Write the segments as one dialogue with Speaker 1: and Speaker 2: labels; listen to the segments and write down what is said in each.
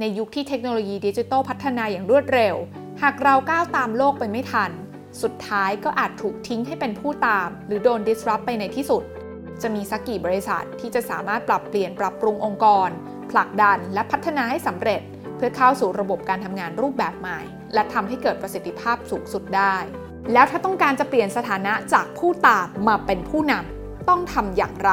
Speaker 1: ในยุคที่เทคโนโลยีดิจิทัลพัฒนาอย่างรวดเร็ว หากเราก้าวตามโลกไปไม่ทัน สุดท้ายก็อาจถูกทิ้งให้เป็นผู้ตาม หรือโดน disrupt ไปในที่สุด จะมีสักกี่บริษัทที่จะสามารถปรับเปลี่ยนปรับปรุงองค์กร ผลักดันและพัฒนาให้สำเร็จ เพื่อเข้าสู่ระบบการทำงานรูปแบบใหม่ และทำให้เกิดประสิทธิภาพสูงสุดได้ แล้วถ้าต้องการจะเปลี่ยนสถานะจากผู้ตามมาเป็นผู้นำต้องทำอย่างไร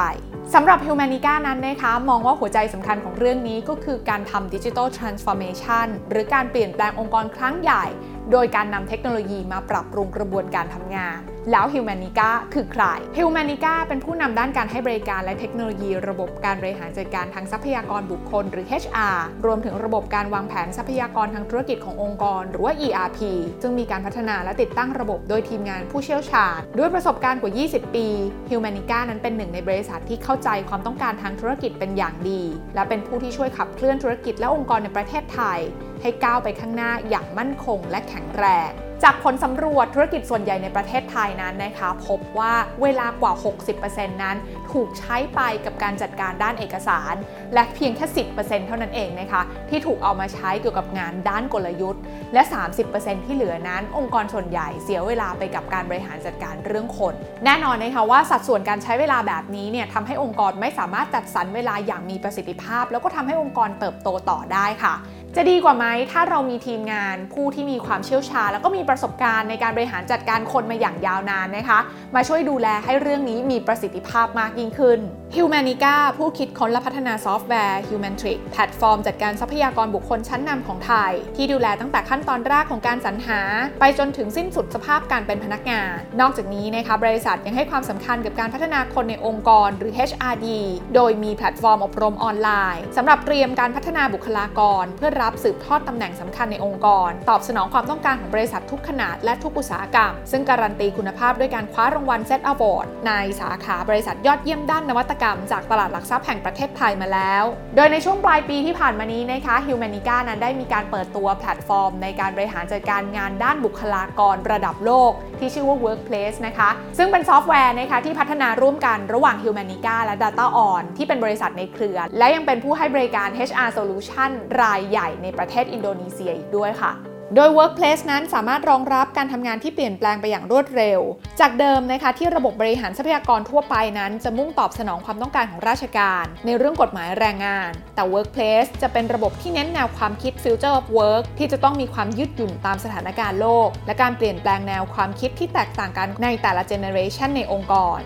Speaker 1: สำหรับ Humanica นั้นนะคะมองว่าหัวใจสำคัญของเรื่องนี้ก็คือการทำดิจิทัลทรานส์ฟอร์เมชันหรือการเปลี่ยนแปลงองค์กรครั้งใหญ่ โดยการนำเทคโนโลยีมาปรับปรุงกระบวนการทำงาน แล้ว Humanica คือใคร Humanica เป็นผู้นำด้านการให้บริการและเทคโนโลยีระบบการบริหารจัดการทางทรัพยากรบุคคลหรือ HR รวมถึงระบบการวางแผนทรัพยากรทางธุรกิจขององค์กร หรือว่า ERP ซึ่งมีการพัฒนาและติดตั้งระบบโดยทีมงานผู้เชี่ยวชาญ ด้วยประสบการณ์กว่า 20 ปี Humanica นั้นเป็นหนึ่งในบริษัทที่เข้าใจความต้องการทางธุรกิจเป็นอย่างดี และเป็นผู้ที่ช่วยขับเคลื่อนธุรกิจและองค์กรในประเทศไทย ให้ก้าวไปข้างหน้าอย่างมั่นคงและแข็งแรงจากผลสำรวจธุรกิจส่วนใหญ่ในประเทศไทยนั้นนะคะ พบว่าเวลากว่า 60%นั้นถูกใช้ไปกับการจัดการด้านเอกสาร และเพียงแค่ 10%เท่านั้นเองนะคะ ที่ถูกเอามาใช้เกี่ยวกับงานด้านกลยุทธ์ และ 30%ที่เหลือนั้น องค์กรส่วนใหญ่เสียเวลาไปกับการบริหารจัดการเรื่องคน แน่นอนนะคะว่าสัดส่วนการใช้เวลาแบบนี้เนี่ยทำให้องค์กรไม่สามารถจัดสรรเวลาอย่างมีประสิทธิภาพ แล้วก็ทำให้องค์กรเติบโตต่อได้ค่ะ จะดีกว่าไหมถ้าเรามีทีมงานผู้ที่มีความเชี่ยวชาญ แล้วก็มีประสบการณ์ในการบริหารจัดการคนมาอย่างยาวนานนะคะ มาช่วยดูแลให้เรื่องนี้มีประสิทธิภาพมากยิ่งขึ้น Humanica ผู้คิดค้นและพัฒนาซอฟต์แวร์ Humatrix แพลตฟอร์มจัดการทรัพยากรบุคคลชั้นนำของไทย ที่ดูแลตั้งแต่ขั้นตอนแรกของการสรรหา ไปจนถึงสิ้นสุดสภาพการเป็นพนักงาน นอกจากนี้นะคะบริษัทยังให้ความสำคัญกับการพัฒนาคนในองค์กรหรือ HRD โดยมีแพลตฟอร์มอบรมออนไลน์สำหรับเตรียมการพัฒนาบุคลากรเพื่อรับสืบทอดตำแหน่งสำคัญในองค์กร ตอบสนองความต้องการของบริษัททุกขนาดและทุกอุตสาหกรรม ซึ่งการันตีคุณภาพด้วยการคว้ารางวัล SET Award ในสาขาบริษัทยอดเยี่ยมด้านนวัตกรรม จากตลาดหลักทรัพย์แห่งประเทศไทยมาแล้ว โดยในช่วงปลายปีที่ผ่านมานี้นะคะ Humanica นั้นได้มีการเปิดตัวแพลตฟอร์ม ในการบริหารจัดการงานด้านบุคลากรระดับโลก ที่ชื่อว่า Workplaze นะคะ ซึ่งเป็นซอฟต์แวร์นะคะที่พัฒนาร่วมกันระหว่าง Humanica และ DataOn ที่เป็นบริษัทในเครือ และยังเป็นผู้ให้บริการ HR Solution รายใหญ่ในประเทศอินโดนีเซียอีกด้วยค่ะโดย Workplaze นั้นสามารถรองรับการทำงานที่เปลี่ยนแปลงไปอย่างรวดเร็ว จากเดิมนะคะที่ระบบบริหารทรัพยากรทั่วไปนั้น จะมุ่งตอบสนองความต้องการของราชการ ในเรื่องกฎหมายแรงงาน แต่ Workplaze จะเป็นระบบที่เน้นแนวความคิด Future of Work ที่จะต้องมีความยืดหยุ่นตามสถานการณ์โลก และการเปลี่ยนแปลงแนวความคิดที่แตกต่างกันในแต่ละ generation ในองค์กร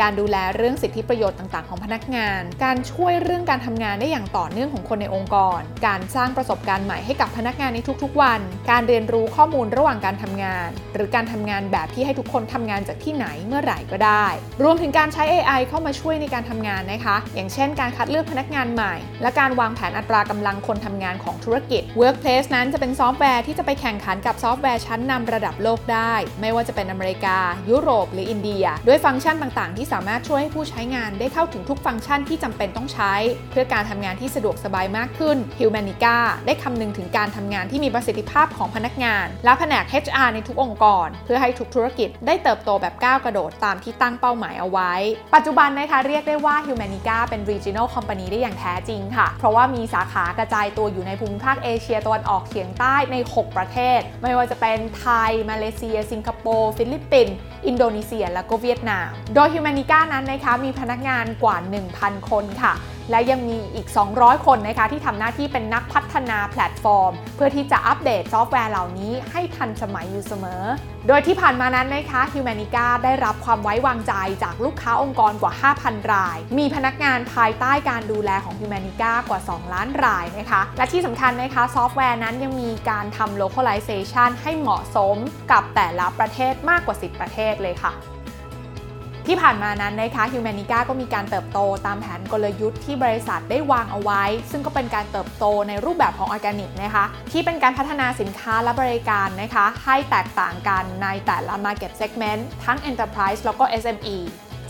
Speaker 1: การดูแลเรื่องสิทธิประโยชน์ต่างๆ ของพนักงาน การช่วยเรื่องการทำงานได้อย่างต่อเนื่องของคนในองค์กร การสร้างประสบการณ์ใหม่ให้กับพนักงานในทุกๆ วัน การเรียนรู้ข้อมูลระหว่างการทำงาน หรือการทำงานแบบที่ให้ทุกคนทำงานจากที่ไหนเมื่อไหร่ก็ได้ รวมถึงการใช้ AI เข้ามาช่วยในการทำงานนะคะ อย่างเช่น การคัดเลือกพนักงานใหม่ และการวางแผนอัตรากำลังคนทำงานของธุรกิจ Workplaze นั้นจะเป็นซอฟต์แวร์ที่จะไปแข่งขันกับซอฟต์แวร์ชั้นนำระดับโลกได้ ไม่ว่าจะเป็นอเมริกา ยุโรป หรืออินเดีย ด้วยฟังก์ชันต่างๆ ที่สามารถช่วยให้ผู้ใช้งานได้เข้าถึงทุกฟังก์ชันที่จำเป็นต้องใช้ เพื่อการทำงานที่สะดวกสบายมากขึ้น Humanica ได้คำนึงถึงการทำงานที่มีประสิทธิภาพของพนักงาน และแผนก HR ในทุกองค์กร เพื่อให้ทุกธุรกิจได้เติบโตแบบก้าวกระโดดตามที่ตั้งเป้าหมายเอาไว้ ปัจจุบันนะคะเรียกได้ว่า Humanica เป็น regional company ได้อย่างแท้จริงค่ะ เพราะว่ามีสาขากระจายตัวอยู่ในภูมิภาคเอเชียตะวันออกเฉียงใต้ใน 6 ประเทศ ไม่ว่าจะเป็นไทย มาเลเซีย สิงคโปร์ ฟิลิปปินส์อินโดนีเซีย และก็เวียดนาม โดย Humanica นั้นนะคะมีพนักงานกว่า 1,000 คนค่ะ และยังมีอีก 200 คนนะคะที่ทำหน้าที่เป็นนักพัฒนาแพลตฟอร์ม เพื่อที่จะอัปเดตซอฟต์แวร์เหล่านี้ให้ทันสมัยอยู่เสมอ โดยที่ผ่านมานั้นนะคะ Humanica ได้รับความไว้วางใจจากลูกค้าองค์กรกว่า 5,000 ราย มีพนักงานภายใต้การดูแลของ Humanica กว่า 2 ล้านรายนะคะ และที่สำคัญนะคะซอฟต์แวร์นั้นยังมีการทำ localization ให้เหมาะสมกับแต่ละประเทศมากกว่า 10 ประเทศเลยค่ะ ที่ผ่านมานั้นนะคะ Humanica ก็มีการเติบโตตามแผนกลยุทธ์ที่บริษัทได้วางเอาไว้ ซึ่งก็เป็นการเติบโตในรูปแบบของออร์แกนิกนะคะที่เป็นการพัฒนาสินค้าและบริการนะคะให้แตกต่างกันในแต่ละ Market Segment ทั้ง Enterprise แล้วก็ SME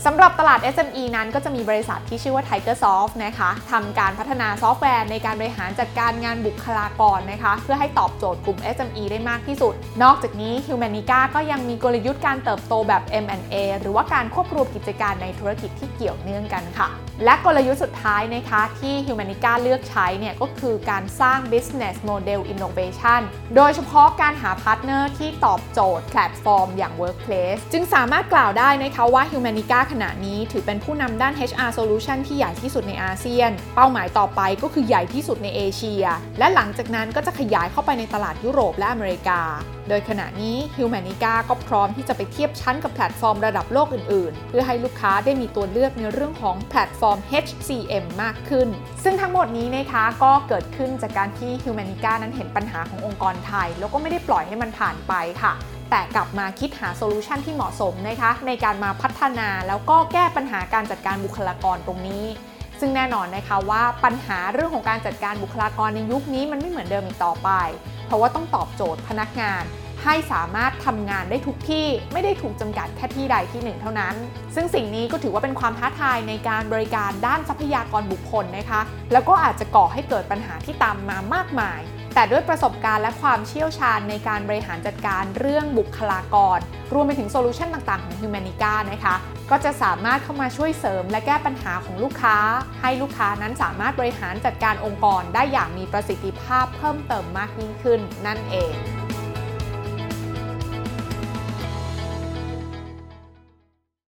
Speaker 1: สำหรับตลาด SME นั้นก็จะมีบริษัทที่ชื่อว่า Tigersoft นะคะทำการพัฒนาซอฟต์แวร์ในการบริหารจัดการงานบุคลากรนะคะ เพื่อให้ตอบโจทย์กลุ่ม SME ได้มากที่สุด นอกจากนี้ Humanica ก็ยังมีกลยุทธ์การเติบโตแบบ M&A หรือว่าการควบรวมกิจการในธุรกิจที่เกี่ยวเนื่องกันค่ะ และกลยุทธ์สุดท้ายนะคะที่ Humanica เลือกใช้เนี่ยก็คือการสร้าง business model innovation โดยเฉพาะการหาพาร์ทเนอร์ที่ตอบโจทย์แพลตฟอร์มอย่าง Workplaze จึงสามารถกล่าวได้นะคะว่า Humanica ขณะนี้ถือเป็นผู้นำด้าน HR solution ที่ใหญ่ที่สุดในอาเซียน เป้าหมายต่อไปก็คือใหญ่ที่สุดในเอเชีย และหลังจากนั้นก็จะขยายเข้าไปในตลาดยุโรปและอเมริกา โดยขณะนี้ Humanica ก็พร้อมที่จะไปเทียบชั้นกับแพลตฟอร์มระดับโลกอื่น ๆ เพื่อให้ลูกค้าได้มีตัวเลือกในเรื่องของแพลตฟอร์ม HCM มากขึ้น ซึ่งทั้งหมดนี้นะคะก็เกิดขึ้นจากการที่ Humanica นั้นเห็นปัญหาขององค์กรไทย แล้วก็ไม่ได้ปล่อยให้มันผ่านไปค่ะ แต่กลับมาคิดหาโซลูชันที่เหมาะสมนะคะในการมาพัฒนาแล้วก็แก้ปัญหาการจัดการบุคลากรตรงนี้ ซึ่งแน่นอนนะคะว่าปัญหาเรื่องของการจัดการบุคลากรในยุคนี้มันไม่เหมือนเดิมอีกต่อไป เพราะว่าต้องตอบโจทย์พนักงาน ให้สามารถทำงานได้ทุกที่ไม่ได้ถูกจำกัดแค่ที่ใดที่หนึ่งเท่านั้น ซึ่งสิ่งนี้ก็ถือว่าเป็นความท้าทายในการบริการด้านทรัพยากรบุคคลนะคะ แล้วก็อาจจะก่อให้เกิดปัญหาที่ตามมามากมาย แต่ด้วยประสบการณ์และความเชี่ยวชาญในการบริหารจัดการเรื่องบุคลากร รวมไปถึงโซลูชันต่างๆของ Humanica นะคะก็จะสามารถเข้ามาช่วยเสริมและแก้ปัญหาของลูกค้า ให้ลูกค้านั้นสามารถบริหารจัดการองค์กรได้อย่างมีประสิทธิภาพเพิ่มเติมมากยิ่งขึ้นนั่นเอง